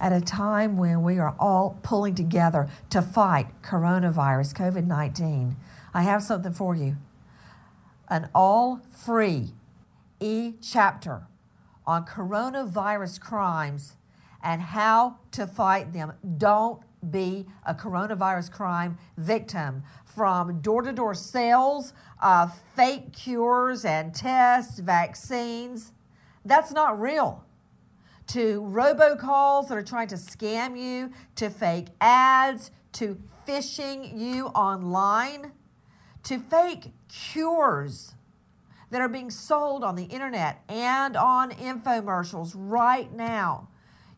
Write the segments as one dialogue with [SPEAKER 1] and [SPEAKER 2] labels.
[SPEAKER 1] At a time when we are all pulling together to fight coronavirus COVID-19, I have something for you. An all-free e-chapter on coronavirus crimes and how to fight them. Don't be a coronavirus crime victim from door to door sales of fake cures and tests, vaccines. That's not real. To robocalls that are trying to scam you, to fake ads, to phishing you online, to fake cures that are being sold on the internet and on infomercials right now.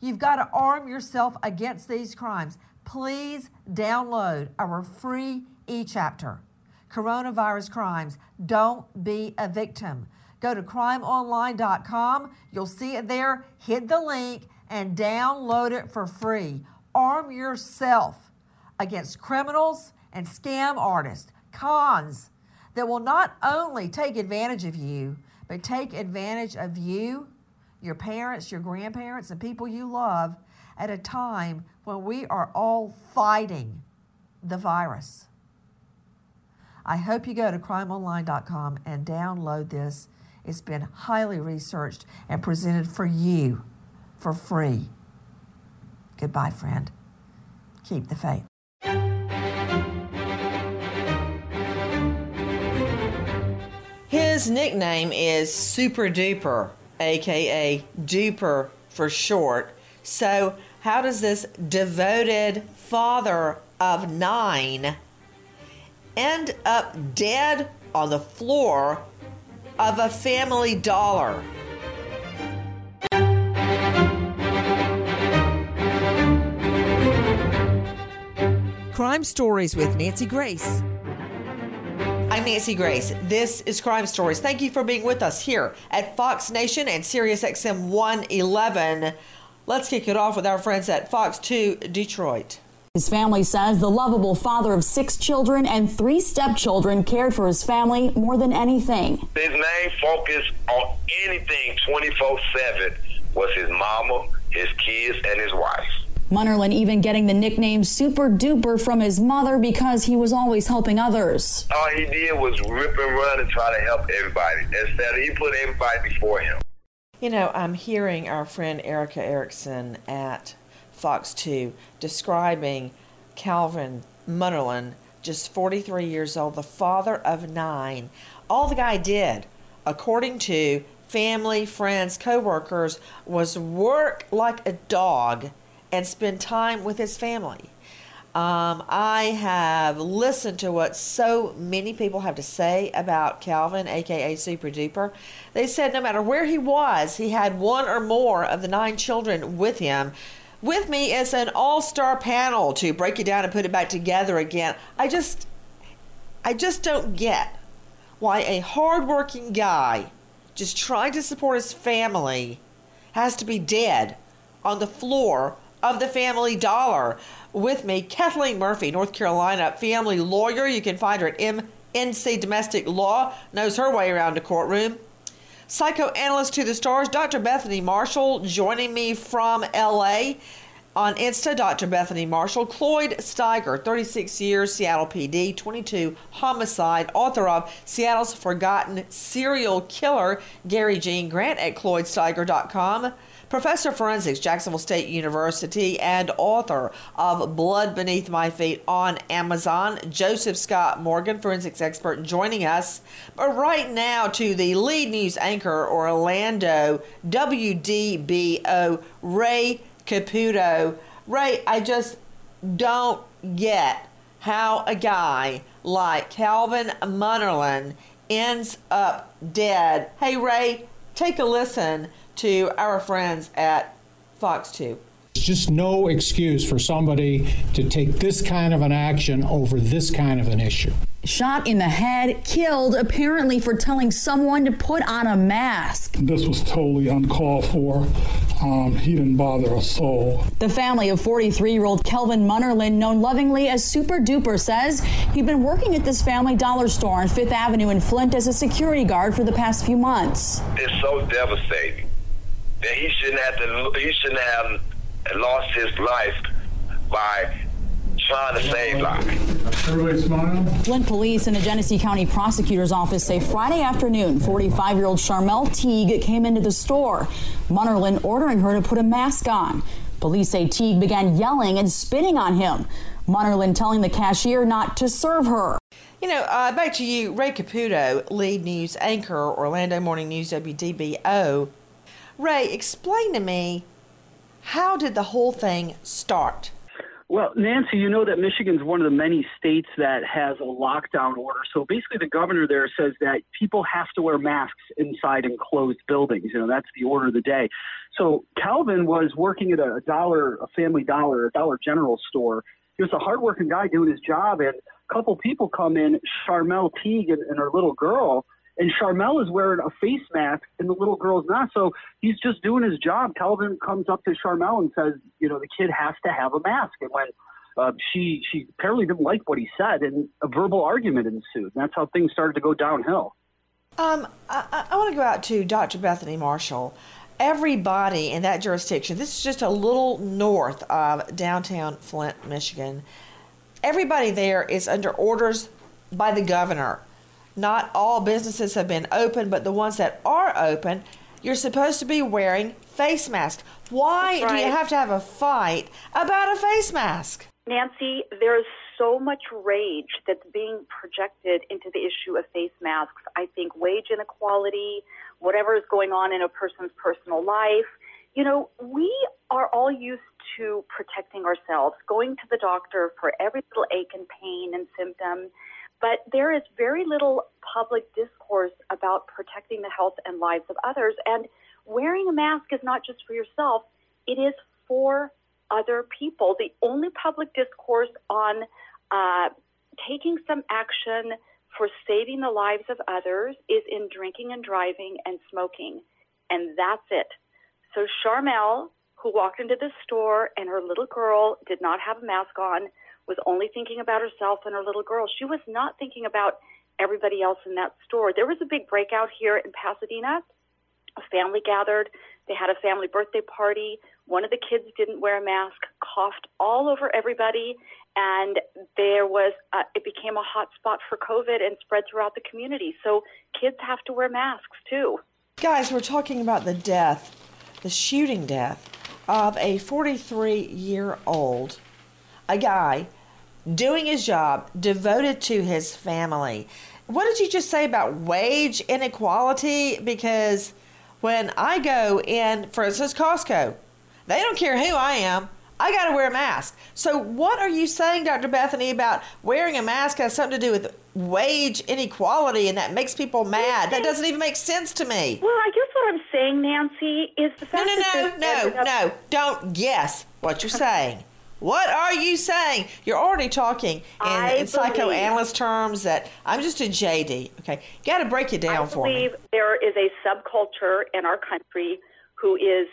[SPEAKER 1] You've got to arm yourself against these crimes. Please download our free e chapter Coronavirus Crimes. Don't be a victim. Go to crimeonline.com. You'll see it there. Hit the link and download it for free. Arm yourself against criminals and scam artists, cons, that will not only take advantage of you, but take advantage of you, your parents, your grandparents, and people you love at a time when we are all fighting the virus. I hope you go to crimeonline.com and download this. It's been highly researched and presented for you for free. Goodbye, friend. Keep the faith.
[SPEAKER 2] His nickname is Super Duper, aka Duper for short. So, how does this devoted father of nine end up dead on the floor of a family dollar?
[SPEAKER 3] Crime Stories with Nancy Grace.
[SPEAKER 2] I'm Nancy Grace. This is Crime Stories. Thank you for being with us here at Fox Nation and Sirius XM 111. Let's kick it off with our friends at Fox 2 Detroit.
[SPEAKER 4] His family says the lovable father of six children and three stepchildren cared for his family more than anything.
[SPEAKER 5] His main focus on anything 24 7 was his mama, his kids, and his wife.
[SPEAKER 4] Munnerlyn even getting the nickname Super Duper from his mother because he was always helping others.
[SPEAKER 5] All he did was rip and run and try to help everybody. Instead, he put everybody before him.
[SPEAKER 2] You know, I'm hearing our friend Erica Erickson at Fox 2 describing Calvin Munnerlyn, just 43 years old, the father of nine. All the guy did, according to family, friends, coworkers, was work like a dog and spend time with his family. Um, I have listened to what so many people have to say about Calvin, aka Super Duper. They said no matter where he was, he had one or more of the nine children with him. With me is an all-star panel to break it down and put it back together again. I just, I just don't get why a hardworking guy, just trying to support his family, has to be dead on the floor
[SPEAKER 1] of the Family Dollar. With me, Kathleen Murphy, North Carolina family lawyer. You can find her at MNC Domestic Law, knows her way around a courtroom. Psychoanalyst to the stars, Dr. Bethany Marshall, joining me from LA. On Insta, Dr. Bethany Marshall, Cloyd Steiger, 36 years, Seattle PD, 22 homicide, author of Seattle's Forgotten Serial Killer, Gary Gene Grant at CloydSteiger.com, professor of forensics, Jacksonville State University, and author of Blood Beneath My Feet on Amazon, Joseph Scott Morgan, forensics expert, joining us. But right now to the lead news anchor, Orlando WDBO, Ray Caputo. Ray, I just don't get how a guy like Calvin Munnerlyn ends up dead. Hey, Ray, take a listen to our friends at Fox 2.
[SPEAKER 6] There's just no excuse for somebody to take this kind of an action over this kind of an issue.
[SPEAKER 4] Shot in the head, killed apparently for telling someone to put on a mask.
[SPEAKER 7] This was totally uncalled for. Um, he didn't bother a soul.
[SPEAKER 4] The family of 43 year old Calvin Munnerlyn, known lovingly as Super Duper, says he'd been working at this family dollar store on Fifth Avenue in Flint as a security guard for the past few months.
[SPEAKER 5] It's so devastating that he shouldn't have to. He shouldn't have lost his life by trying to save lives.
[SPEAKER 7] Everybody smile.
[SPEAKER 4] Flint police and the Genesee County prosecutor's office say Friday afternoon, 45 year old Sharmel Teague came into the store, Munnerlyn ordering her to put a mask on. Police say Teague began yelling and spitting on him. Munnerlyn telling the cashier not to serve her.
[SPEAKER 1] You know, uh, back to you, Ray Caputo, lead news anchor, Orlando Morning News WDBO. Ray, explain to me how did the whole thing start?
[SPEAKER 8] Well, Nancy, you know that Michigan's one of the many states that has a lockdown order. So basically, the governor there says that people have to wear masks inside enclosed buildings. You know, that's the order of the day. So Calvin was working at a dollar, a family dollar, a Dollar General store. He was a hardworking guy doing his job, and a couple people come in, Sharmel Teague and, and her little girl, and Sharmel is wearing a face mask and the little girl's not. So he's just doing his job. Calvin comes up to Sharmel and says, you know, the kid has to have a mask. And when uh, she she apparently didn't like what he said, and a verbal argument ensued. And that's how things started to go downhill.
[SPEAKER 1] Um, I, I want to go out to Dr. Bethany Marshall. Everybody in that jurisdiction, this is just a little north of downtown Flint, Michigan. Everybody there is under orders by the governor not all businesses have been open, but the ones that are open, you're supposed to be wearing face masks. Why
[SPEAKER 9] right.
[SPEAKER 1] do you have to have a fight about a face mask?
[SPEAKER 9] Nancy, there's so much rage that's being projected into the issue of face masks. I think wage inequality, whatever is going on in a person's personal life, you know, we are all used to protecting ourselves, going to the doctor for every little ache and pain and symptom. But there is very little public discourse about protecting the health and lives of others. And wearing a mask is not just for yourself, it is for other people. The only public discourse on uh, taking some action for saving the lives of others is in drinking and driving and smoking. And that's it. So Sharmel, who walked into the store and her little girl did not have a mask on, was only thinking about herself and her little girl. She was not thinking about everybody else in that store. There was a big breakout here in Pasadena. A family gathered. They had a family birthday party. One of the kids didn't wear a mask, coughed all over everybody, and there was uh, it became a hot spot for COVID and spread throughout the community. So kids have to wear masks too.
[SPEAKER 1] Guys, we're talking about the death, the shooting death of a 43 year old a guy doing his job, devoted to his family. What did you just say about wage inequality? Because when I go in, for instance, Costco, they don't care who I am. I got to wear a mask. So, what are you saying, Dr. Bethany, about wearing a mask has something to do with wage inequality and that makes people mad? That doesn't even make sense to me.
[SPEAKER 9] Well, I guess what I'm saying, Nancy, is the fact
[SPEAKER 1] no, no, no, no, no. Don't guess what you're saying. What are you saying? You're already talking in, in psychoanalyst terms that I'm just a JD. Okay, you got to break it down for me.
[SPEAKER 9] I believe there is a subculture in our country who is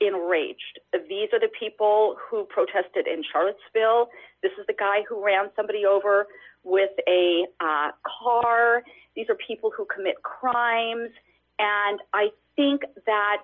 [SPEAKER 9] enraged. These are the people who protested in Charlottesville. This is the guy who ran somebody over with a uh, car. These are people who commit crimes. And I think that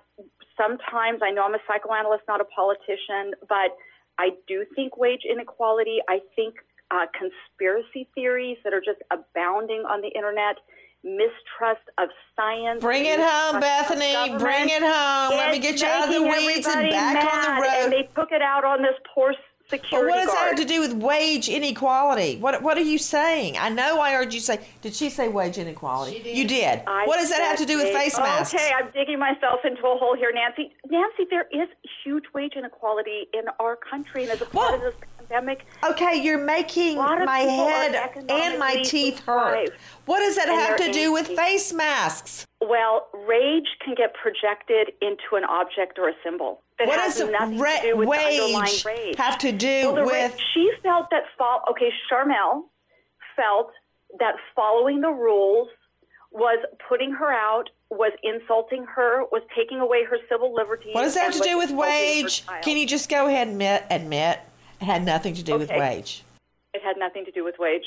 [SPEAKER 9] sometimes, I know I'm a psychoanalyst, not a politician, but I do think wage inequality. I think uh, conspiracy theories that are just abounding on the internet mistrust of science.
[SPEAKER 1] Bring it home, Bethany. Bring it home. Let me get you out of the weeds and back on the road.
[SPEAKER 9] And they took it out on this poor security
[SPEAKER 1] But what does that have to do with wage inequality? What What are you saying? I know I heard you say. Did she say wage inequality? You did.
[SPEAKER 9] I
[SPEAKER 1] what does that have to do with
[SPEAKER 9] said
[SPEAKER 1] face masks?
[SPEAKER 9] Okay, I'm digging myself into a hole here, Nancy. Nancy, there is huge wage inequality in our country, and as a part of this pandemic,
[SPEAKER 1] Okay, you're making my head and my
[SPEAKER 9] economically
[SPEAKER 1] teeth hurt.
[SPEAKER 9] deprived.
[SPEAKER 1] What does that
[SPEAKER 9] And
[SPEAKER 1] have to do with
[SPEAKER 9] angry.
[SPEAKER 1] face masks?
[SPEAKER 9] well, rage can get projected into an object or a symbol.
[SPEAKER 1] What
[SPEAKER 9] has
[SPEAKER 1] does
[SPEAKER 9] nothing
[SPEAKER 1] ra-
[SPEAKER 9] to do with
[SPEAKER 1] wage have to do
[SPEAKER 9] Well,
[SPEAKER 1] with?
[SPEAKER 9] she felt that fall. Okay, Sharmel felt that following the rules was putting her out, was insulting her, was taking away her civil liberties.
[SPEAKER 1] What does that have to do with wage? Can you just go ahead and admit, admit it had nothing to do with wage?
[SPEAKER 9] It had nothing to do with wage.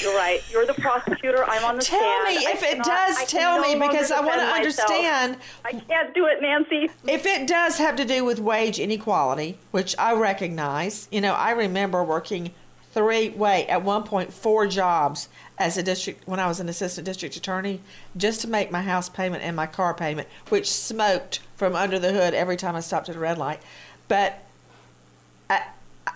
[SPEAKER 9] You're right. You're the prosecutor. I'm on the
[SPEAKER 1] Tell
[SPEAKER 9] stand.
[SPEAKER 1] Tell me
[SPEAKER 9] I
[SPEAKER 1] if it
[SPEAKER 9] cannot-
[SPEAKER 1] does.
[SPEAKER 9] I
[SPEAKER 1] Tell me because I want to
[SPEAKER 9] myself.
[SPEAKER 1] understand.
[SPEAKER 9] I can't do it, Nancy.
[SPEAKER 1] If it does have to do with wage inequality, which I recognize, you know, I remember working three, wait, at one point, four jobs as a district, when I was an assistant district attorney, just to make my house payment and my car payment, which smoked from under the hood every time I stopped at a red light. But I,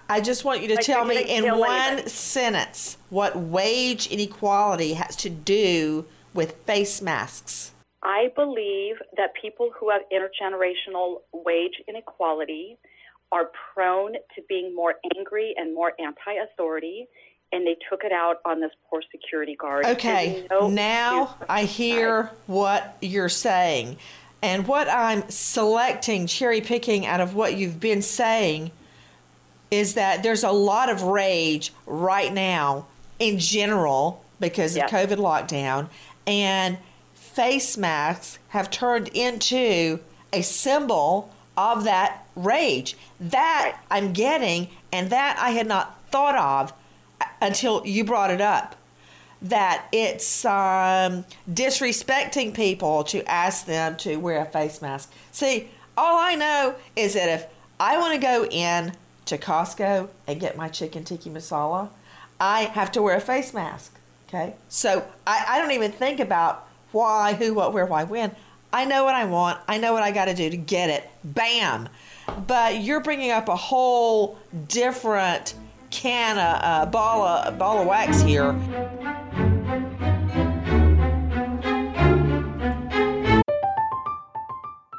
[SPEAKER 1] I just want you to
[SPEAKER 9] Like
[SPEAKER 1] tell me in one sentence what wage inequality has to do with face masks.
[SPEAKER 9] I believe that people who have intergenerational wage inequality are prone to being more angry and more anti authority, and they took it out on this poor security guard.
[SPEAKER 1] Okay,
[SPEAKER 9] no
[SPEAKER 1] now. I hear what you're saying. And what I'm selecting, cherry picking out of what you've been saying, is that there's a lot of rage right now in general because
[SPEAKER 9] Yes.
[SPEAKER 1] of COVID lockdown. And face masks have turned into a symbol of that rage. That I'm getting, and that I had not thought of until you brought it up that it's um, disrespecting people to ask them to wear a face mask. See, all I know is that if I want to go in to Costco and get my chicken tikka masala, I have to wear a face mask. Okay, so I, I don't even think about why, who, what, where, why, when. I know what I want. I know what I got to do to get it. Bam. But you're bringing up a whole different can of uh, ball of ball of wax here.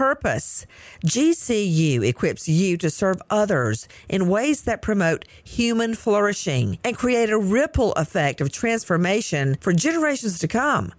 [SPEAKER 3] purpose. GCU equips you to serve others in ways that promote human flourishing and create a ripple effect of transformation for generations to come.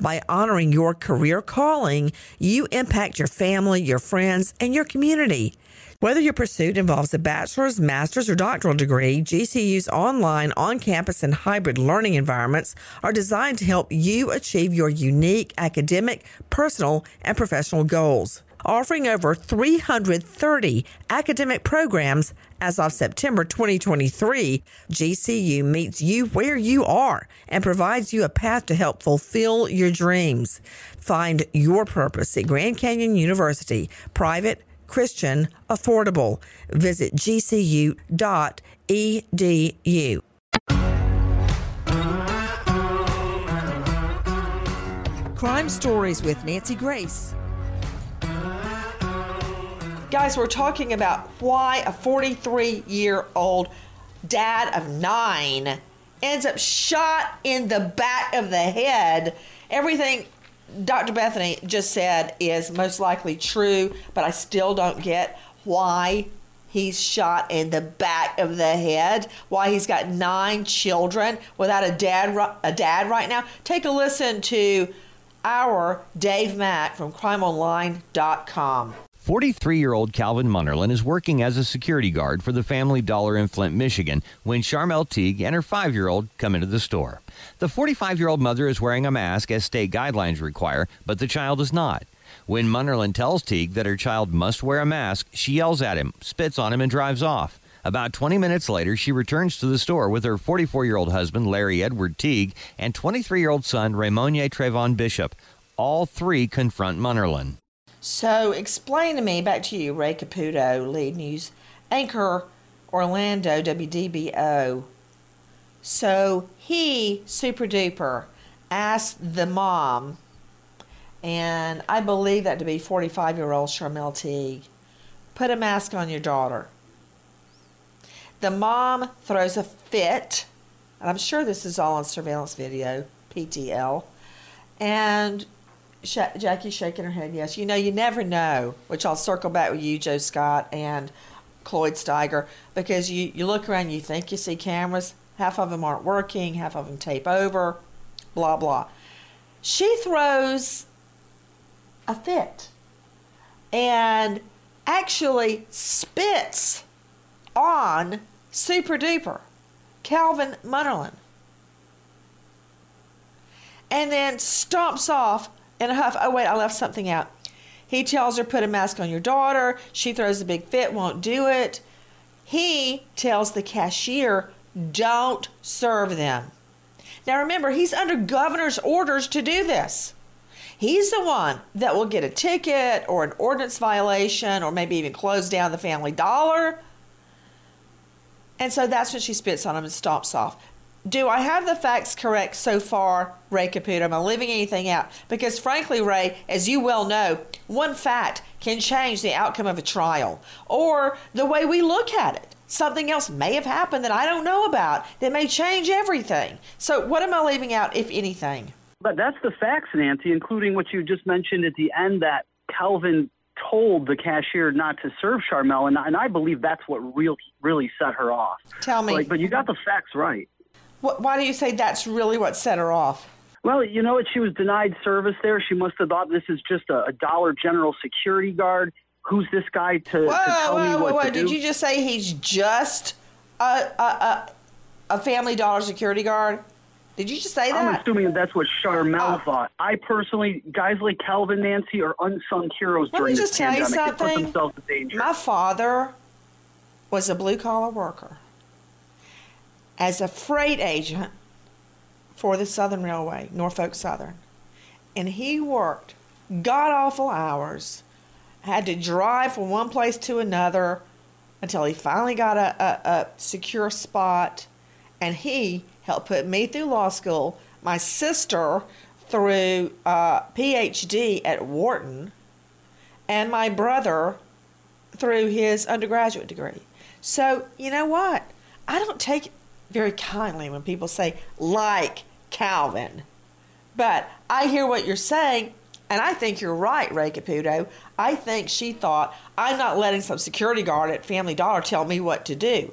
[SPEAKER 3] By honoring your career calling, you impact your family, your friends, and your community. Whether your pursuit involves a bachelor's, master's, or doctoral degree, GCU's online, on campus, and hybrid learning environments are designed to help you achieve your unique academic, personal, and professional goals. Offering over 330 academic programs as of September 2023, GCU meets you where you are and provides you a path to help fulfill your dreams. Find your purpose at Grand Canyon University, private, Christian, affordable. Visit gcu.edu. Crime Stories with Nancy Grace.
[SPEAKER 1] Guys, we're talking about why a 43 year old dad of nine ends up shot in the back of the head. Everything Dr. Bethany just said is most likely true, but I still don't get why he's shot in the back of the head, why he's got nine children without a dad a dad right now. Take a listen to our Dave Mack from crimeonline.com.
[SPEAKER 10] 43 year old Calvin Munnerlyn is working as a security guard for the Family Dollar in Flint, Michigan, when Sharmel Teague and her five year old come into the store. The 45 year old mother is wearing a mask as state guidelines require, but the child is not. When Munnerlyn tells Teague that her child must wear a mask, she yells at him, spits on him, and drives off. About 20 minutes later, she returns to the store with her 44 year old husband, Larry Edward Teague, and 23 year old son, Raymonier Trayvon Bishop. All three confront Munnerlyn.
[SPEAKER 1] So explain to me, back to you, Ray Caputo, lead news anchor, Orlando, WDBO. So he, super duper, asked the mom, and I believe that to be 45 year old Sharmel Teague, put a mask on your daughter. The mom throws a fit, and I'm sure this is all on surveillance video, PTL, and Sh- Jackie's shaking her head yes. You know, you never know, which I'll circle back with you, Joe Scott and Cloyd Steiger, because you, you look around, you think you see cameras, half of them aren't working, half of them tape over, blah, blah. She throws a fit and actually spits on Super Duper, Calvin Munnerlyn, and then stomps off in a huff. Oh, wait, I left something out. He tells her, put a mask on your daughter. She throws a big fit, won't do it. He tells the cashier, don't serve them. Now remember, he's under governor's orders to do this. He's the one that will get a ticket or an ordinance violation or maybe even close down the family dollar. And so that's when she spits on him and stomps off do I have the facts correct so far, Ray Caputo? Am I leaving anything out? Because frankly, Ray, as you well know, one fact can change the outcome of a trial or the way we look at it. Something else may have happened that I don't know about that may change everything. So, what am I leaving out, if anything?
[SPEAKER 8] But that's the facts, Nancy, including what you just mentioned at the end that Calvin told the cashier not to serve Sharmel, and, and I believe that's what really really set her off.
[SPEAKER 1] Tell me.
[SPEAKER 8] Like, but you got the facts right.
[SPEAKER 1] Why do you say that's really what set her off?
[SPEAKER 8] Well, you know what? She was denied service there. She must have thought this is just a, a Dollar General security guard. Who's this guy to,
[SPEAKER 1] whoa,
[SPEAKER 8] to tell
[SPEAKER 1] whoa,
[SPEAKER 8] me what
[SPEAKER 1] whoa,
[SPEAKER 8] to do?
[SPEAKER 1] Did you just say he's just a, a, a, a Family Dollar security guard? Did you just say that?
[SPEAKER 8] I'm assuming that's what Sharmel oh. thought. I personally, guys like Calvin Nancy are unsung heroes
[SPEAKER 1] Let
[SPEAKER 8] during
[SPEAKER 1] me just
[SPEAKER 8] this
[SPEAKER 1] tell
[SPEAKER 8] pandemic.
[SPEAKER 1] you something.
[SPEAKER 8] Put themselves in danger.
[SPEAKER 1] My father was a blue collar worker. As a freight agent for the Southern Railway, Norfolk Southern. And he worked god awful hours, had to drive from one place to another until he finally got a, a, a secure spot. And he helped put me through law school, my sister through uh, PhD at Wharton, and my brother through his undergraduate degree. So, you know what? I don't take very kindly when people say, like Calvin. But I hear what you're saying, and I think you're right, Ray Caputo. I think she thought, I'm not letting some security guard at Family Dollar tell me what to do.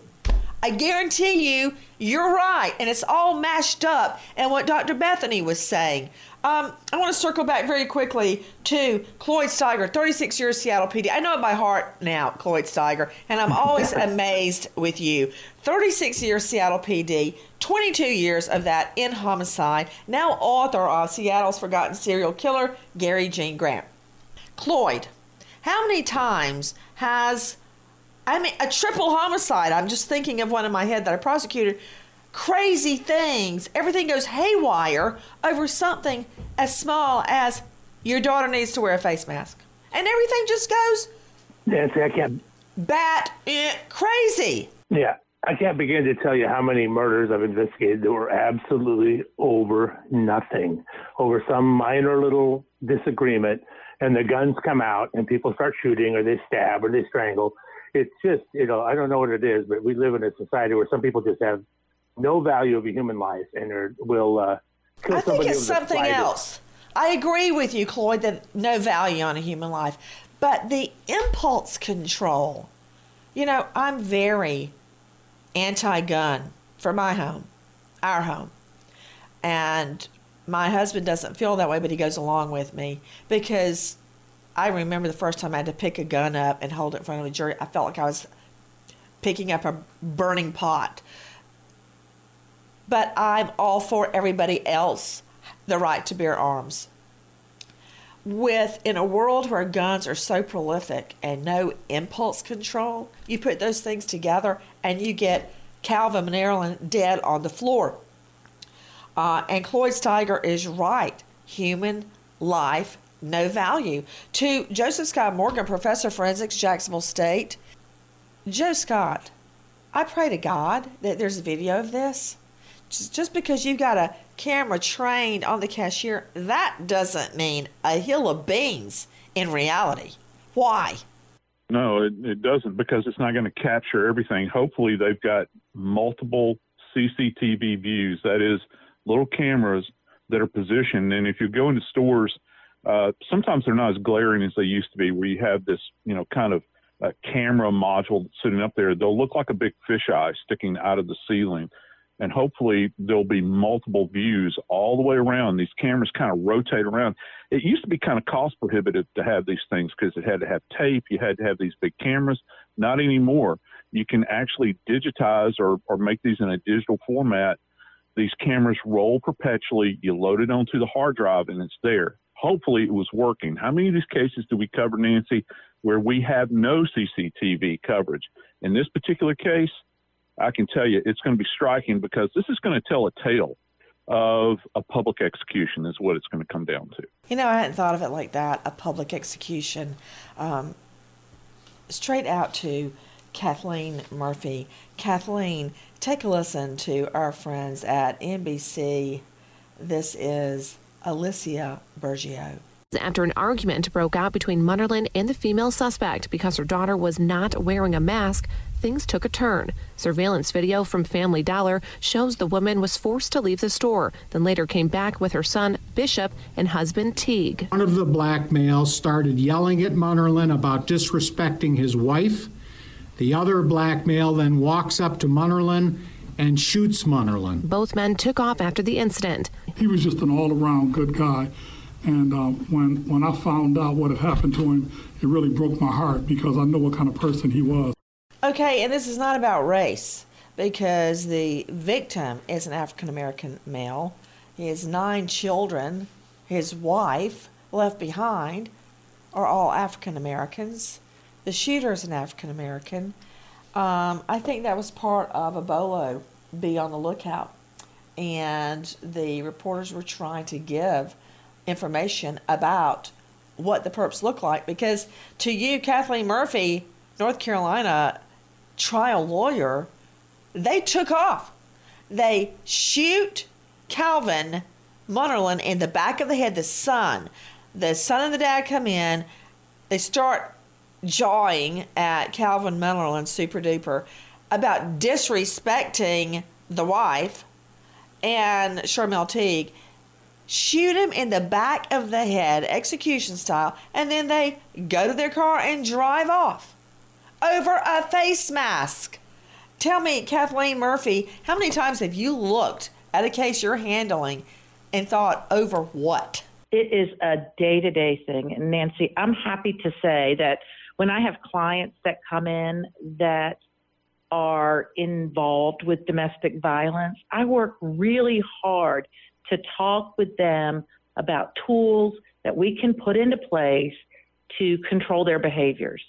[SPEAKER 1] I guarantee you, you're right, and it's all mashed up. And what Dr. Bethany was saying. Um, I want to circle back very quickly to Cloyd Steiger, 36 years Seattle PD. I know it by heart now, Cloyd Steiger, and I'm always amazed with you. 36 years Seattle PD, 22 years of that in homicide, now author of Seattle's Forgotten Serial Killer, Gary Gene Grant. Cloyd, how many times has, I mean, a triple homicide? I'm just thinking of one in my head that I prosecuted crazy things. Everything goes haywire over something as small as your daughter needs to wear a face mask. And everything just goes
[SPEAKER 11] Nancy, I can't.
[SPEAKER 1] bat eh, crazy.
[SPEAKER 11] Yeah. I can't begin to tell you how many murders I've investigated that were absolutely over nothing, over some minor little disagreement, and the guns come out and people start shooting or they stab or they strangle. It's just, you know, I don't know what it is, but we live in a society where some people just have no value of a human life and are, will uh, kill
[SPEAKER 1] I think
[SPEAKER 11] somebody
[SPEAKER 1] it's something else. I agree with you, Cloyd, that no value on a human life. But the impulse control, you know, I'm very anti gun for my home, our home. And my husband doesn't feel that way, but he goes along with me because I remember the first time I had to pick a gun up and hold it in front of a jury. I felt like I was picking up a burning pot. But I'm all for everybody else the right to bear arms. With in a world where guns are so prolific and no impulse control, you put those things together and you get Calvin Maryland dead on the floor. Uh, and Cloyd Steiger is right. Human life, no value. To Joseph Scott Morgan, professor of forensics, Jacksonville State. Joe Scott, I pray to God that there's a video of this. Just, because you've got a camera trained on the cashier, that doesn't mean a hill of beans in reality. Why?
[SPEAKER 12] No, it, it doesn't because it's not going to capture everything. Hopefully, they've got multiple CCTV views. That is, little cameras that are positioned. And if you go into stores, uh, sometimes they're not as glaring as they used to be, where you have this, you know, kind of a camera module sitting up there. They'll look like a big fisheye sticking out of the ceiling. And hopefully there'll be multiple views all the way around. These cameras kind of rotate around. It used to be kind of cost prohibitive to have these things because it had to have tape. You had to have these big cameras. Not anymore. You can actually digitize or, or make these in a digital format. These cameras roll perpetually. You load it onto the hard drive and it's there. Hopefully it was working. How many of these cases do we cover, Nancy, where we have no CCTV coverage? In this particular case, I can tell you it's going to be striking because this is going to tell a tale of a public execution, is what it's going to come down to.
[SPEAKER 1] You know, I hadn't thought of it like that a public execution. Um, straight out to Kathleen Murphy. Kathleen, take a listen to our friends at NBC. This is Alicia Bergio.
[SPEAKER 13] After an argument broke out between Munderland and the female suspect because her daughter was not wearing a mask, things took a turn. Surveillance video from Family Dollar shows the woman was forced to leave the store, then later came back with her son, Bishop, and husband, Teague.
[SPEAKER 6] One of the black males started yelling at Munnerlyn about disrespecting his wife. The other black male then walks up to Munnerlyn and shoots Munnerlyn.
[SPEAKER 13] Both men took off after the incident.
[SPEAKER 7] He was just an all around good guy. And uh, when, when I found out what had happened to him, it really broke my heart because I know what kind of person he was.
[SPEAKER 1] Okay, and this is not about race because the victim is an African American male. He has nine children. His wife, left behind, are all African Americans. The shooter is an African American. Um, I think that was part of a bolo be on the lookout. And the reporters were trying to give information about what the perps look like because to you, Kathleen Murphy, North Carolina trial lawyer, they took off. They shoot Calvin Munnerlyn in the back of the head, the son. The son and the dad come in. They start jawing at Calvin Munnerlyn, super duper, about disrespecting the wife and Sharmel Teague shoot him in the back of the head, execution style, and then they go to their car and drive off over a face mask. Tell me, Kathleen Murphy, how many times have you looked at a case you're handling and thought over what?
[SPEAKER 14] It is a day to day thing. And Nancy, I'm happy to say that when I have clients that come in that are involved with domestic violence, I work really hard to talk with them about tools that we can put into place to control their behaviors.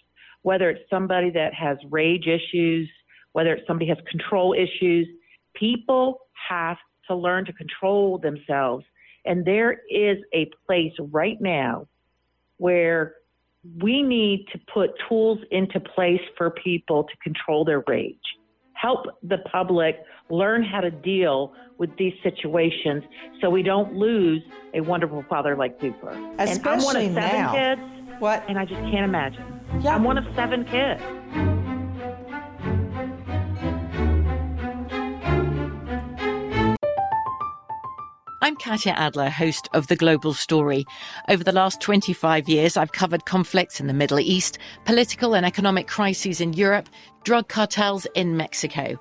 [SPEAKER 14] Whether it's somebody that has rage issues, whether it's somebody has control issues, people have to learn to control themselves. And there is a place right now where we need to put tools into place for people to control their rage. help the public learn how to deal with these situations so we don't lose a wonderful father like Cooper.
[SPEAKER 1] Especially
[SPEAKER 14] and I'm one of seven
[SPEAKER 1] now.
[SPEAKER 14] kids.
[SPEAKER 1] What?
[SPEAKER 14] And I just can't imagine.
[SPEAKER 1] Yeah.
[SPEAKER 14] I'm one of seven kids.
[SPEAKER 15] I'm Katya Adler, host of The Global Story. Over the last 25 years, I've covered conflicts in the Middle East, political and economic crises in Europe, drug cartels in Mexico.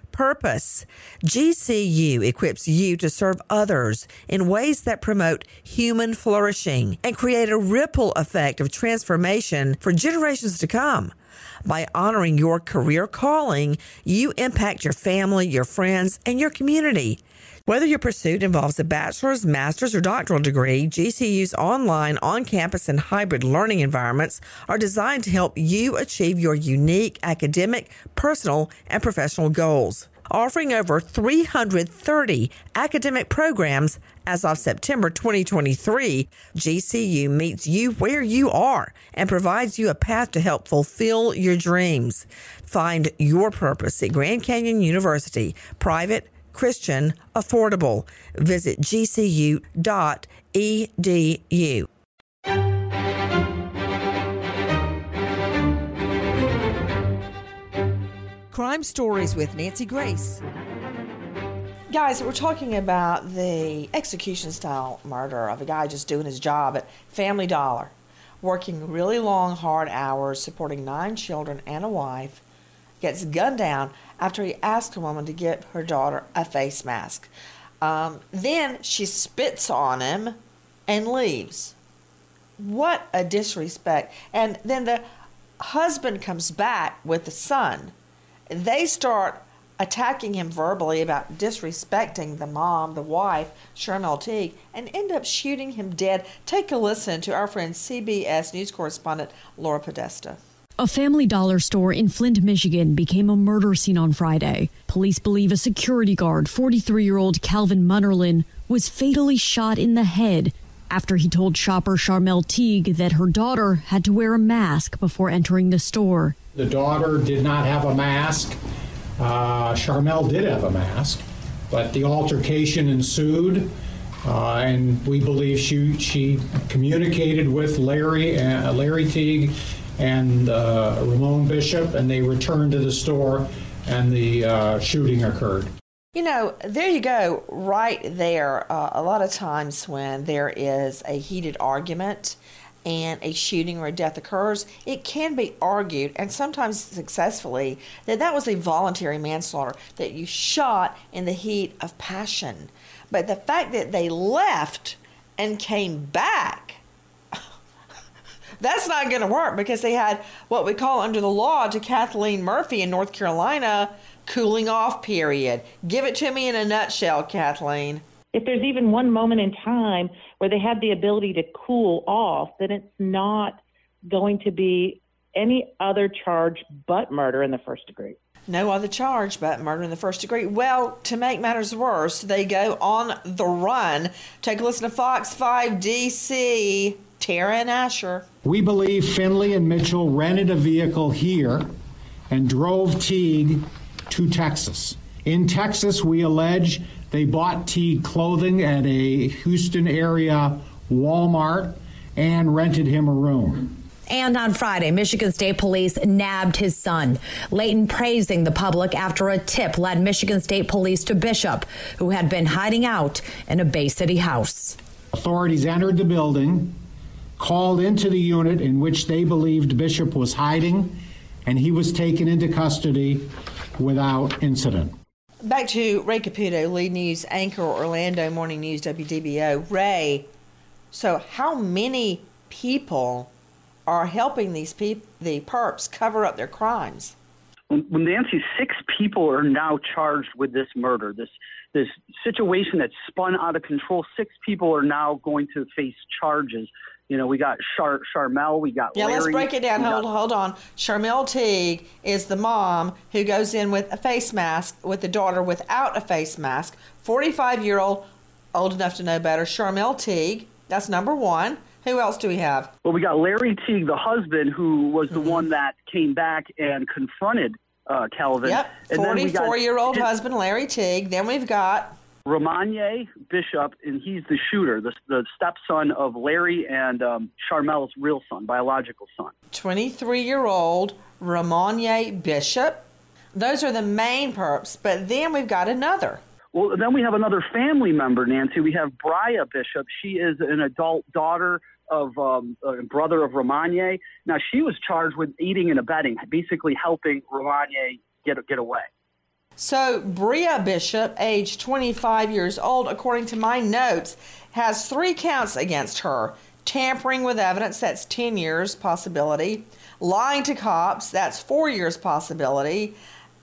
[SPEAKER 3] purpose. GCU equips you to serve others in ways that promote human flourishing and create a ripple effect of transformation for generations to come. By honoring your career calling, you impact your family, your friends, and your community. Whether your pursuit involves a bachelor's, master's, or doctoral degree, GCU's online, on campus, and hybrid learning environments are designed to help you achieve your unique academic, personal, and professional goals. Offering over 330 academic programs as of September 2023, GCU meets you where you are and provides you a path to help fulfill your dreams. Find your purpose at Grand Canyon University, private, Christian, affordable. Visit gcu.edu. Crime Stories with Nancy Grace.
[SPEAKER 1] Guys, we're talking about the execution style murder of a guy just doing his job at Family Dollar, working really long, hard hours, supporting nine children and a wife, gets gunned down after he asked a woman to get her daughter a face mask. Um, then she spits on him and leaves. What a disrespect. And then the husband comes back with the son. They start attacking him verbally about disrespecting the mom, the wife, Sharmel Teague, and end up shooting him dead. Take a listen to our friend CBS News correspondent Laura Podesta.
[SPEAKER 16] A Family Dollar store in Flint, Michigan became a murder scene on Friday. Police believe a security guard, 43 year old Calvin Munnerlyn, was fatally shot in the head after he told shopper Sharmel Teague that her daughter had to wear a mask before entering the store.
[SPEAKER 6] The daughter did not have a mask. Uh, Sharmel did have a mask, but the altercation ensued, uh, and we believe she she communicated with Larry uh, Larry Teague and uh, Ramon Bishop, and they returned to the store, and the uh, shooting occurred.
[SPEAKER 1] You know, there you go, right there. Uh, a lot of times when there is a heated argument and a shooting or a death occurs, it can be argued, and sometimes successfully, that that was a voluntary manslaughter, that you shot in the heat of passion. But the fact that they left and came back, that's not going to work because they had what we call under the law to Kathleen Murphy in North Carolina cooling off period. Give it to me in a nutshell, Kathleen.
[SPEAKER 14] If there's even one moment in time where they had the ability to cool off, then it's not going to be any other charge but murder in the first degree.
[SPEAKER 1] No other charge but murder in the first degree. Well, to make matters worse, they go on the run. Take a listen to Fox 5 DC, Tara and Asher.
[SPEAKER 6] We believe Finley and Mitchell rented a vehicle here and drove Teague to Texas. In Texas, we allege they bought Teague clothing at a Houston area Walmart and rented him a room.
[SPEAKER 17] And on Friday, Michigan State Police nabbed his son. Layton praising the public after a tip led Michigan State Police to Bishop, who had been hiding out in a Bay City house.
[SPEAKER 6] Authorities entered the building, called into the unit in which they believed Bishop was hiding, and he was taken into custody without incident.
[SPEAKER 1] Back to Ray Caputo, lead news anchor, Orlando Morning News, WDBO. Ray, So, how many people are helping these people, the perps, cover up their crimes?
[SPEAKER 8] When, when Nancy, six people are now charged with this murder. This this situation that spun out of control. Six people are now going to face charges. You know, we got Char- Sharmel, we got
[SPEAKER 1] Yeah,
[SPEAKER 8] Larry,
[SPEAKER 1] let's break it down. Hold,
[SPEAKER 8] got-
[SPEAKER 1] hold on. Sharmel Teague is the mom who goes in with a face mask with the daughter without a face mask. 45 year old, old enough to know better. Sharmel Teague, that's number one. Who else do we have?
[SPEAKER 8] Well, we got Larry Teague, the husband, who was the one that came back and confronted uh, Calvin.
[SPEAKER 1] Yep,
[SPEAKER 8] And then we got
[SPEAKER 1] 44 year old
[SPEAKER 8] his-
[SPEAKER 1] husband Larry Teague. Then we've got
[SPEAKER 8] Romanye Bishop, and he's the shooter, the, the stepson of Larry and um, Sharmel's real son, biological son.
[SPEAKER 1] 23 year old Ramonye Bishop. Those are the main perps, but then we've got another.
[SPEAKER 8] Well, then we have another family member, Nancy. We have Bria Bishop. She is an adult daughter of um, a brother of Romanye. Now, she was charged with aiding and abetting, basically helping Romanye get get away.
[SPEAKER 1] So, Bria Bishop, age 25 years old, according to my notes, has three counts against her tampering with evidence, that's 10 years possibility, lying to cops, that's four years possibility.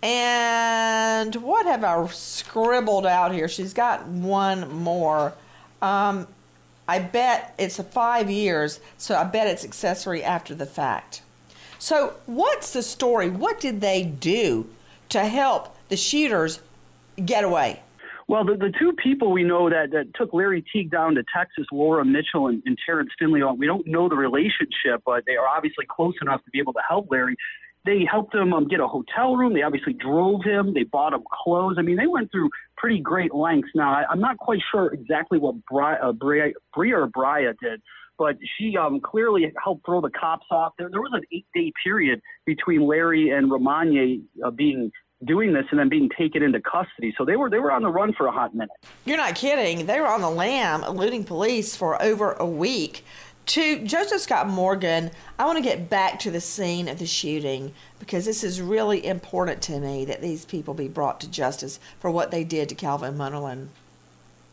[SPEAKER 1] And what have I scribbled out here? She's got one more. Um, I bet it's a five years, so I bet it's accessory after the fact. So, what's the story? What did they do to help the shooters get away?
[SPEAKER 8] Well, the, the two people we know that, that took Larry Teague down to Texas, Laura Mitchell and, and Terrence Finley, we don't know the relationship, but they are obviously close enough to be able to help Larry. They helped him um, get a hotel room. They obviously drove him. They bought him clothes. I mean, they went through pretty great lengths. Now, I, I'm not quite sure exactly what uh, Bria, Bria or Bria did, but she um, clearly helped throw the cops off. There, there was an eight-day period between Larry and Romanye uh, being doing this and then being taken into custody. So they were they were on the run for a hot minute.
[SPEAKER 1] You're not kidding. They were on the lam eluding police for over a week. To Joseph Scott Morgan, I want to get back to the scene of the shooting because this is really important to me that these people be brought to justice for what they did to Calvin Munnerlyn.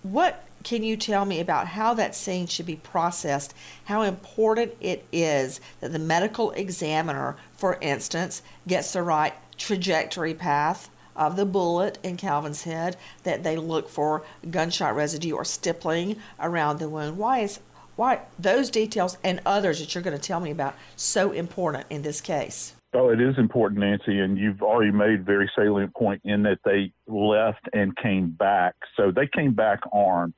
[SPEAKER 1] What can you tell me about how that scene should be processed? How important it is that the medical examiner, for instance, gets the right trajectory path of the bullet in Calvin's head, that they look for gunshot residue or stippling around the wound. Why is why those details and others that you're going to tell me about so important in this case?
[SPEAKER 12] Oh, it is important, Nancy, and you've already made a very salient point in that they left and came back. So they came back armed.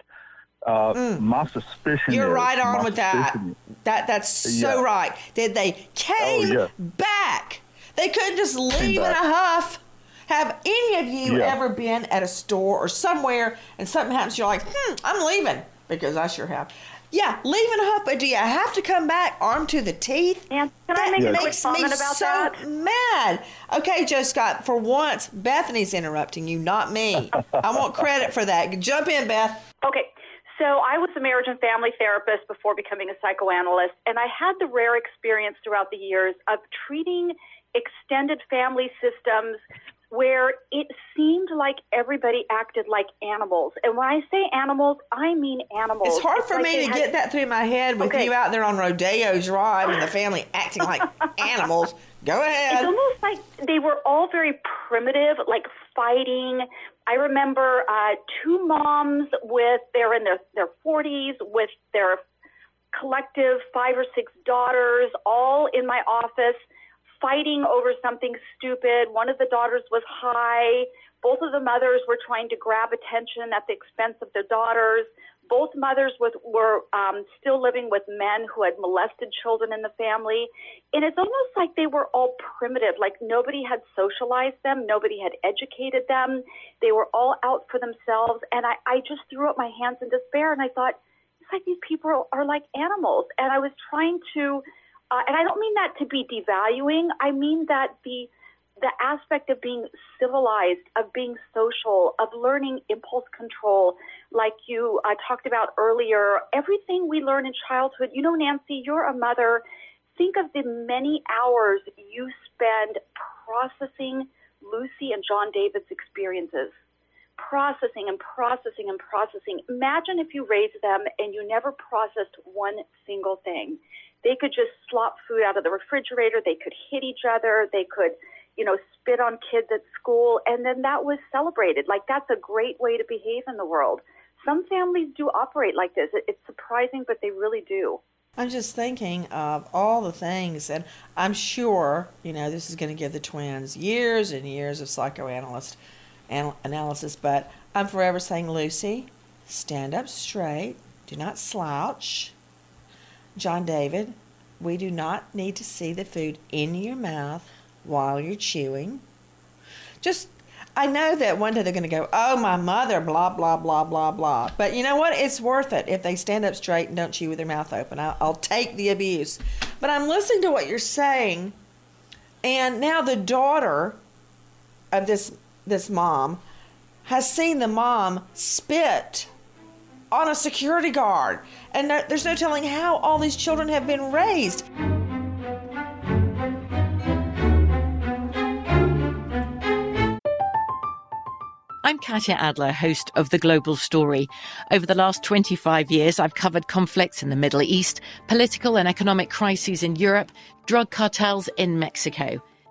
[SPEAKER 12] Uh, My suspicion
[SPEAKER 1] Mm. You're
[SPEAKER 12] is,
[SPEAKER 1] right on with that. That that's so
[SPEAKER 12] Yeah.
[SPEAKER 1] right. Did they came
[SPEAKER 12] yeah.
[SPEAKER 1] back? They couldn't just leave in a huff. Have any of you
[SPEAKER 12] Yeah.
[SPEAKER 1] ever been at a store or somewhere and something happens? You're like, hmm, I'm leaving because I sure have. Yeah, leave in a huff, but do you have to come back armed to the teeth?
[SPEAKER 9] And can
[SPEAKER 1] that
[SPEAKER 9] I make a
[SPEAKER 1] makes
[SPEAKER 9] quick comment
[SPEAKER 1] me
[SPEAKER 9] about
[SPEAKER 1] so
[SPEAKER 9] that?
[SPEAKER 1] mad. Okay, Joe Scott, for once, Bethany's interrupting you, not me. I want credit for that. Jump in, Beth.
[SPEAKER 9] Okay. So I was a marriage and family therapist before becoming a psychoanalyst, and I had the rare experience throughout the years of treating extended family systems where it seemed like everybody acted like animals. And when I say animals, I mean animals.
[SPEAKER 1] It's hard
[SPEAKER 9] It's
[SPEAKER 1] for
[SPEAKER 9] like
[SPEAKER 1] me to
[SPEAKER 9] had-
[SPEAKER 1] get that through my head with
[SPEAKER 9] Okay.
[SPEAKER 1] you out there on Rodeo Drive and the family acting like animals. Go
[SPEAKER 9] It's
[SPEAKER 1] ahead.
[SPEAKER 9] almost like they were all very primitive, like fighting. I remember uh, two moms with they're in their their forties with their collective five or six daughters, all in my office, fighting over something stupid. One of the daughters was high. Both of the mothers were trying to grab attention at the expense of their daughters. Both mothers with, were um, still living with men who had molested children in the family. And it's almost like they were all primitive, like nobody had socialized them, nobody had educated them. They were all out for themselves. And I, I just threw up my hands in despair and I thought, it's like these people are like animals. And I was trying to, uh, and I don't mean that to be devaluing, I mean that the the aspect of being civilized, of being social, of learning impulse control, like you uh, talked about earlier, everything we learn in childhood. You know, Nancy, you're a mother. Think of the many hours you spend processing Lucy and John David's experiences. processing and processing and processing. Imagine if you raised them and you never processed one single thing. They could just slop food out of the refrigerator. They could hit each other. They could, you know, spit on kids at school. And then that was celebrated. Like, that's a great way to behave in the world. Some families do operate like this. It's surprising, but they really do.
[SPEAKER 1] I'm just thinking of all the things, and I'm sure, you know, this is going to give the twins years and years of psychoanalyst anal- analysis, but I'm forever saying, Lucy, stand up straight, do not slouch. John David, we do not need to see the food in your mouth while you're chewing. Just I know that one day they're going to go, oh, my mother, blah, blah, blah, blah, blah. But you know what? It's worth it if they stand up straight and don't chew with their mouth open. I'll, I'll take the abuse. But I'm listening to what you're saying. And now the daughter of this, this mom has seen the mom spit on a security guard. And there's no telling how all these children have been raised.
[SPEAKER 15] I'm Katya Adler, host of The Global Story. Over the last 25 years, I've covered conflicts in the Middle East, political and economic crises in Europe, drug cartels in Mexico.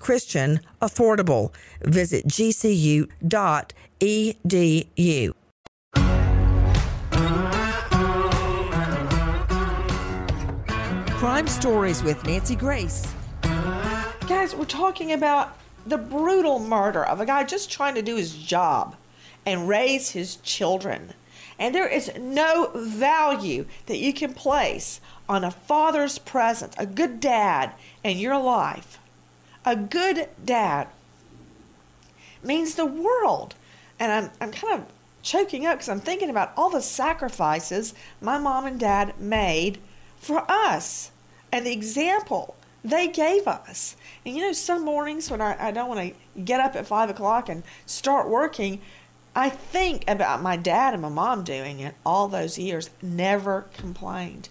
[SPEAKER 3] Christian, affordable. Visit gcu.edu. Crime Stories with Nancy Grace.
[SPEAKER 1] Guys, we're talking about the brutal murder of a guy just trying to do his job and raise his children. And there is no value that you can place on a father's presence, a good dad in your life a good dad means the world. And I'm, I'm kind of choking up because I'm thinking about all the sacrifices my mom and dad made for us and the example they gave us. And you know, some mornings when I, I don't want to get up at five o'clock and start working, I think about my dad and my mom doing it all those years, never complained.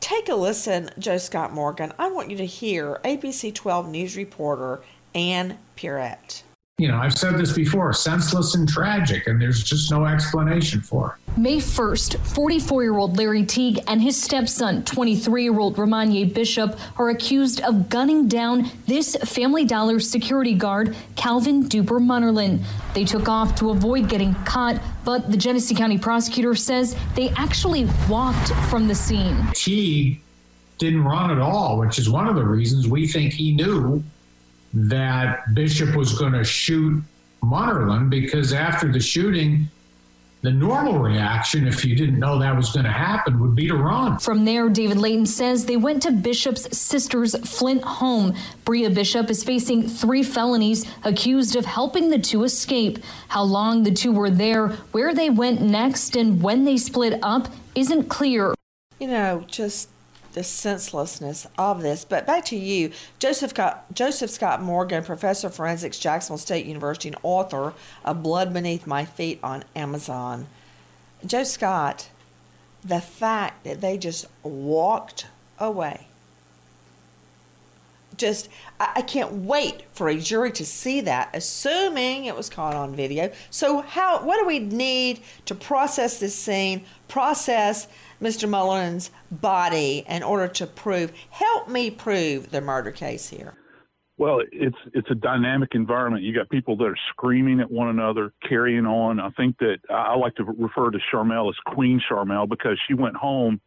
[SPEAKER 1] Take a listen, Joe Scott Morgan. I want you to hear ABC 12 News reporter Ann Pierrette
[SPEAKER 6] you know, I've said this before, senseless and tragic, and there's just no explanation for
[SPEAKER 18] it. May 1st, 44 year old Larry Teague and his stepson, 23 year old Romanye Bishop, are accused of gunning down this Family Dollar security guard, Calvin Duper Munnerlyn. They took off to avoid getting caught, but the Genesee County prosecutor says they actually walked from the scene.
[SPEAKER 6] Teague didn't run at all, which is one of the reasons we think he knew that Bishop was going to shoot Munnerlyn because after the shooting, the normal reaction, if you didn't know that was going to happen, would be to run.
[SPEAKER 18] From there, David Leyton says they went to Bishop's sister's Flint home. Bria Bishop is facing three felonies, accused of helping the two escape. How long the two were there, where they went next, and when they split up isn't clear.
[SPEAKER 1] You know, just the senselessness of this. But back to you, Joseph Scott, Joseph Scott Morgan, professor of forensics, Jacksonville State University, and author of Blood Beneath My Feet on Amazon. Joe Scott, the fact that they just walked away. Just, I, I can't wait for a jury to see that, assuming it was caught on video. So, how, what do we need to process this scene, process Mr. Mullen's body in order to prove, help me prove the murder case here?
[SPEAKER 12] Well, it's it's a dynamic environment. You got people that are screaming at one another, carrying on. I think that I like to refer to Sharmel as Queen Sharmel because she went home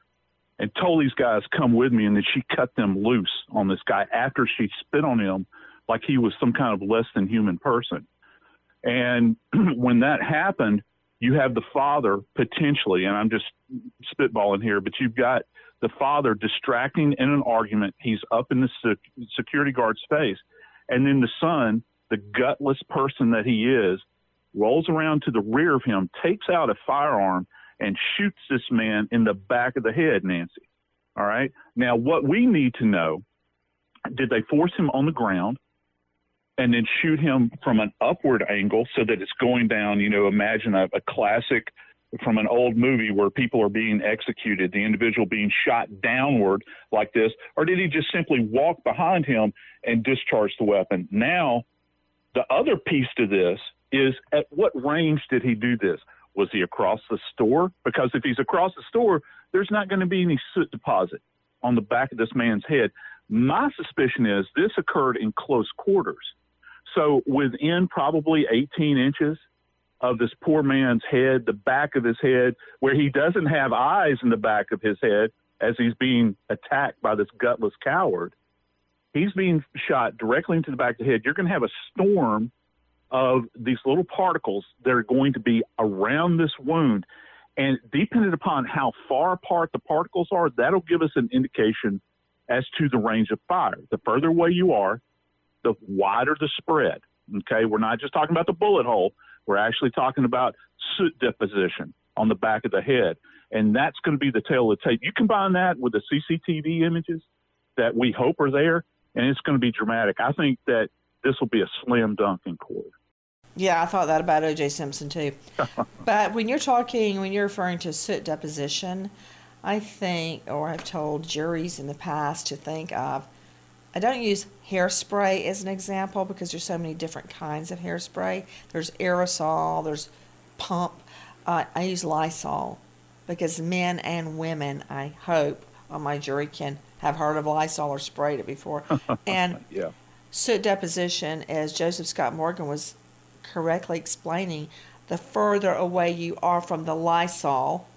[SPEAKER 12] and told these guys come with me, and then she cut them loose on this guy after she spit on him like he was some kind of less than human person. And when that happened, you have the father potentially, and I'm just spitballing here, but you've got the father distracting in an argument. He's up in the sec- security guard's face. And then the son, the gutless person that he is, rolls around to the rear of him, takes out a firearm, and shoots this man in the back of the head, Nancy. All right. Now, what we need to know did they force him on the ground and then shoot him from an upward angle so that it's going down? You know, imagine a, a classic from an old movie where people are being executed, the individual being shot downward like this, or did he just simply walk behind him and discharge the weapon? Now, the other piece to this is at what range did he do this? Was he across the store? Because if he's across the store, there's not going to be any soot deposit on the back of this man's head. My suspicion is this occurred in close quarters. So within probably 18 inches of this poor man's head, the back of his head, where he doesn't have eyes in the back of his head as he's being attacked by this gutless coward. He's being shot directly into the back of the head. You're going to have a storm of these little particles that are going to be around this wound. And depending upon how far apart the particles are, that'll give us an indication as to the range of fire. The further away you are, the wider the spread. Okay, we're not just talking about the bullet hole, we're actually talking about soot deposition on the back of the head. And that's going to be the tale of the tape. You combine that with the CCTV images that we hope are there, and it's going to be dramatic. I think that this will be a slam dunk in court.
[SPEAKER 1] Yeah, I thought that about O.J. Simpson too. but when you're talking, when you're referring to soot deposition, I think, or I've told juries in the past to think of I don't use hairspray as an example because there's so many different kinds of hairspray. There's aerosol, there's pump. Uh, I use Lysol because men and women, I hope, on my jury can have heard of Lysol or sprayed it before. and
[SPEAKER 12] yeah.
[SPEAKER 1] soot deposition, as Joseph Scott Morgan was correctly explaining, the further away you are from the Lysol,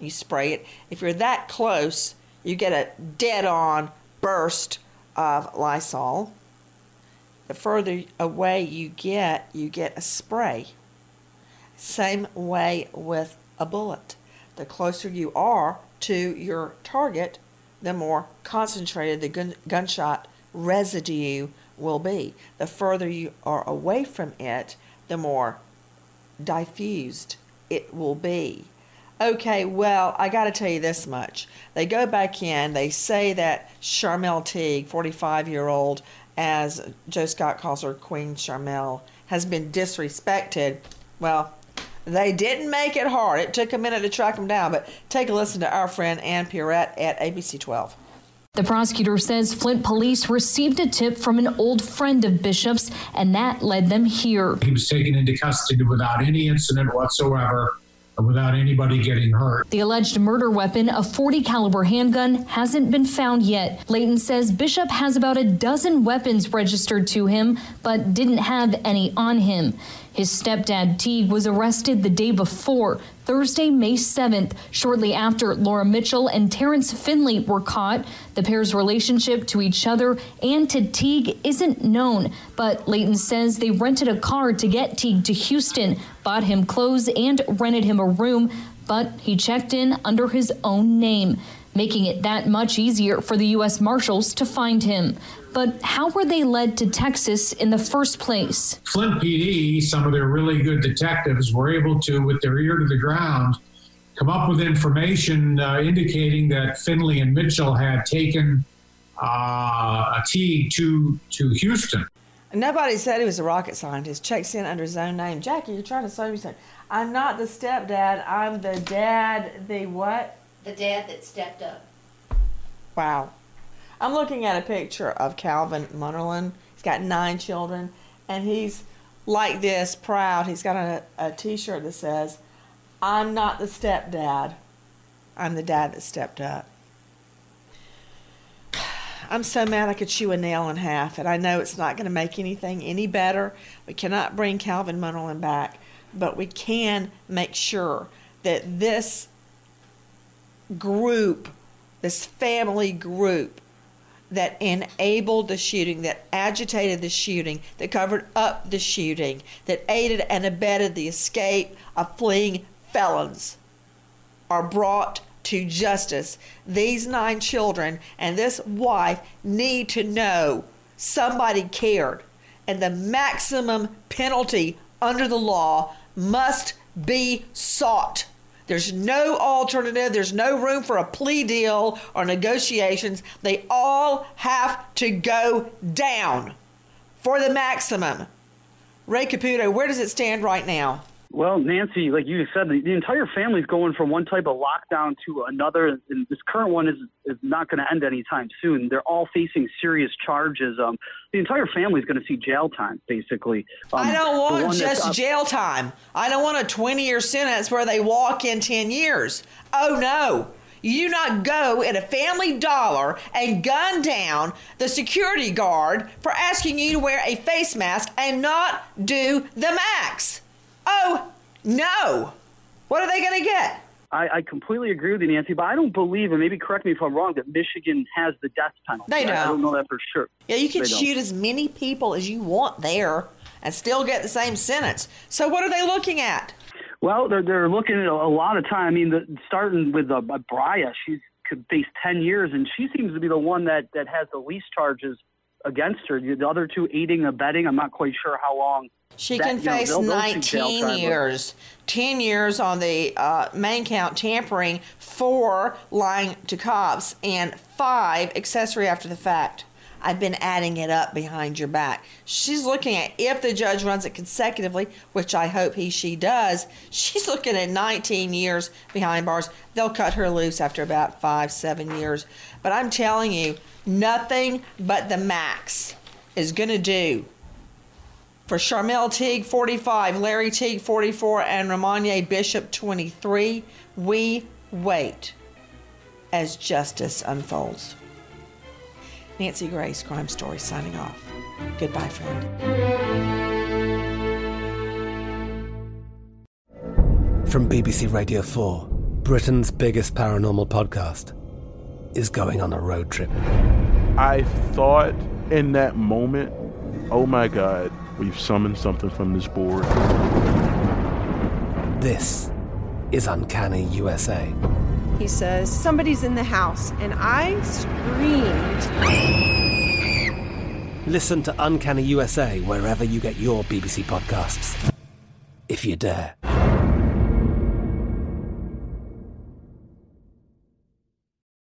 [SPEAKER 1] you spray it. If you're that close, you get a dead on burst of Lysol. The further away you get, you get a spray. Same way with a bullet. The closer you are to your target, the more concentrated the gun- gunshot residue will be. The further you are away from it, the more diffused it will be. Okay, well, I got to tell you this much. They go back in, they say that Sharmel Teague, 45 year old, as Joe Scott calls her Queen Sharmel, has been disrespected. Well, they didn't make it hard. It took a minute to track them down, but take a listen to our friend Ann Pierrette at ABC 12.
[SPEAKER 18] The prosecutor says Flint police received a tip from an old friend of Bishop's, and that led them here.
[SPEAKER 6] He was taken into custody without any incident whatsoever without anybody getting hurt.
[SPEAKER 18] The alleged murder weapon, a 40 caliber handgun, hasn't been found yet. Leyton says Bishop has about a dozen weapons registered to him, but didn't have any on him. His stepdad, Teague, was arrested the day before, Thursday, May 7th, shortly after Laura Mitchell and Terrence Finley were caught. The pair's relationship to each other and to Teague isn't known, but Leyton says they rented a car to get Teague to Houston, bought him clothes, and rented him a room, but he checked in under his own name making it that much easier for the U.S. Marshals to find him. But how were they led to Texas in the first place?
[SPEAKER 6] Flint PD, some of their really good detectives, were able to, with their ear to the ground, come up with information uh, indicating that Finley and Mitchell had taken uh, a Teague to, to Houston.
[SPEAKER 1] Nobody said he was a rocket scientist. Checks in under his own name. Jackie, you're trying to say me something. I'm not the stepdad. I'm the dad. The what?
[SPEAKER 19] The dad that stepped up.
[SPEAKER 1] Wow. I'm looking at a picture of Calvin Munnerlyn. He's got nine children, and he's like this, proud. He's got a, a t shirt that says, I'm not the stepdad, I'm the dad that stepped up. I'm so mad I could chew a nail in half, and I know it's not going to make anything any better. We cannot bring Calvin Munnerlyn back, but we can make sure that this group, this family group, that enabled the shooting, that agitated the shooting, that covered up the shooting, that aided and abetted the escape of fleeing felons are brought to justice. These nine children and this wife need to know somebody cared, and the maximum penalty under the law must be sought. There's no alternative. There's no room for a plea deal or negotiations. They all have to go down for the maximum. Ray Caputo, where does it stand right now?
[SPEAKER 8] Well, Nancy, like you said, the, the entire family's going from one type of lockdown to another, and this current one is is not going to end anytime soon. They're all facing serious charges. Um, the entire family's going to see jail time, basically. Um,
[SPEAKER 1] I don't want just jail time. I don't want a 20 year sentence where they walk in 10 years. Oh no. You do not go at a family dollar and gun down the security guard for asking you to wear a face mask and not do the max. Oh, no. What are they going to get?
[SPEAKER 8] I, I, completely agree with you, Nancy, but I don't believe, and maybe correct me if I'm wrong, that Michigan has the death penalty.
[SPEAKER 1] They don't.
[SPEAKER 8] I don't know that for sure.
[SPEAKER 1] Yeah, you can
[SPEAKER 8] They
[SPEAKER 1] shoot
[SPEAKER 8] don't.
[SPEAKER 1] as many people as you want there and still get the same sentence. So what are they looking at?
[SPEAKER 8] Well, they're they're looking at a, a lot of time. I mean, the, starting with uh, Brya, she's could face ten years, and she seems to be the one that that has the least charges against her. The other two, aiding, and abetting. I'm not quite sure how long.
[SPEAKER 1] She
[SPEAKER 8] that-
[SPEAKER 1] can
[SPEAKER 8] know,
[SPEAKER 1] face
[SPEAKER 8] they'll- they'll
[SPEAKER 1] 19 years, 10 years on the uh, main count tampering, four lying to cops, and five accessory after the fact. I've been adding it up behind your back. She's looking at if the judge runs it consecutively, which I hope he she does. She's looking at 19 years behind bars. They'll cut her loose after about five, seven years. But I'm telling you, nothing but the max is going to do for Sharmel Teague, 45, Larry Teague, 44, and Romanye Bishop, 23. We wait as justice unfolds. Nancy Grace, Crime Story, signing off. Goodbye, friend.
[SPEAKER 20] From BBC Radio 4, Britain's biggest paranormal podcast is going on a road trip.
[SPEAKER 21] I thought in that moment, oh my God, we've summoned something from this board.
[SPEAKER 20] This is Uncanny USA.
[SPEAKER 22] He says, Somebody's in the house, and I screamed.
[SPEAKER 20] Listen to Uncanny USA wherever you get your BBC podcasts, if you dare.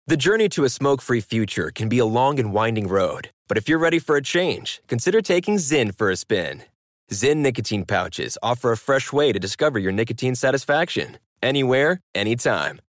[SPEAKER 23] The journey to a smoke free future can be a long and winding road, but if you're ready for a change, consider taking ZYN for a spin. ZYN nicotine pouches offer a fresh way to discover your nicotine satisfaction anywhere, anytime.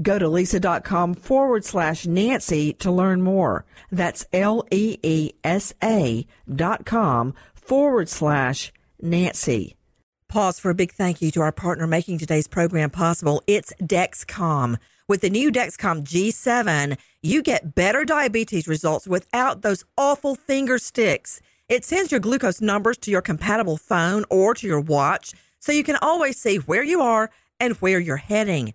[SPEAKER 3] Go to leesa.com forward slash Nancy to learn more. That's L E E S A dot com forward slash Nancy. Pause for a big thank you to our partner making today's program possible. It's Dexcom. With the new Dexcom G7, you get better diabetes results without those awful finger sticks. It sends your glucose numbers to your compatible phone or to your watch so you can always see where you are and where you're heading.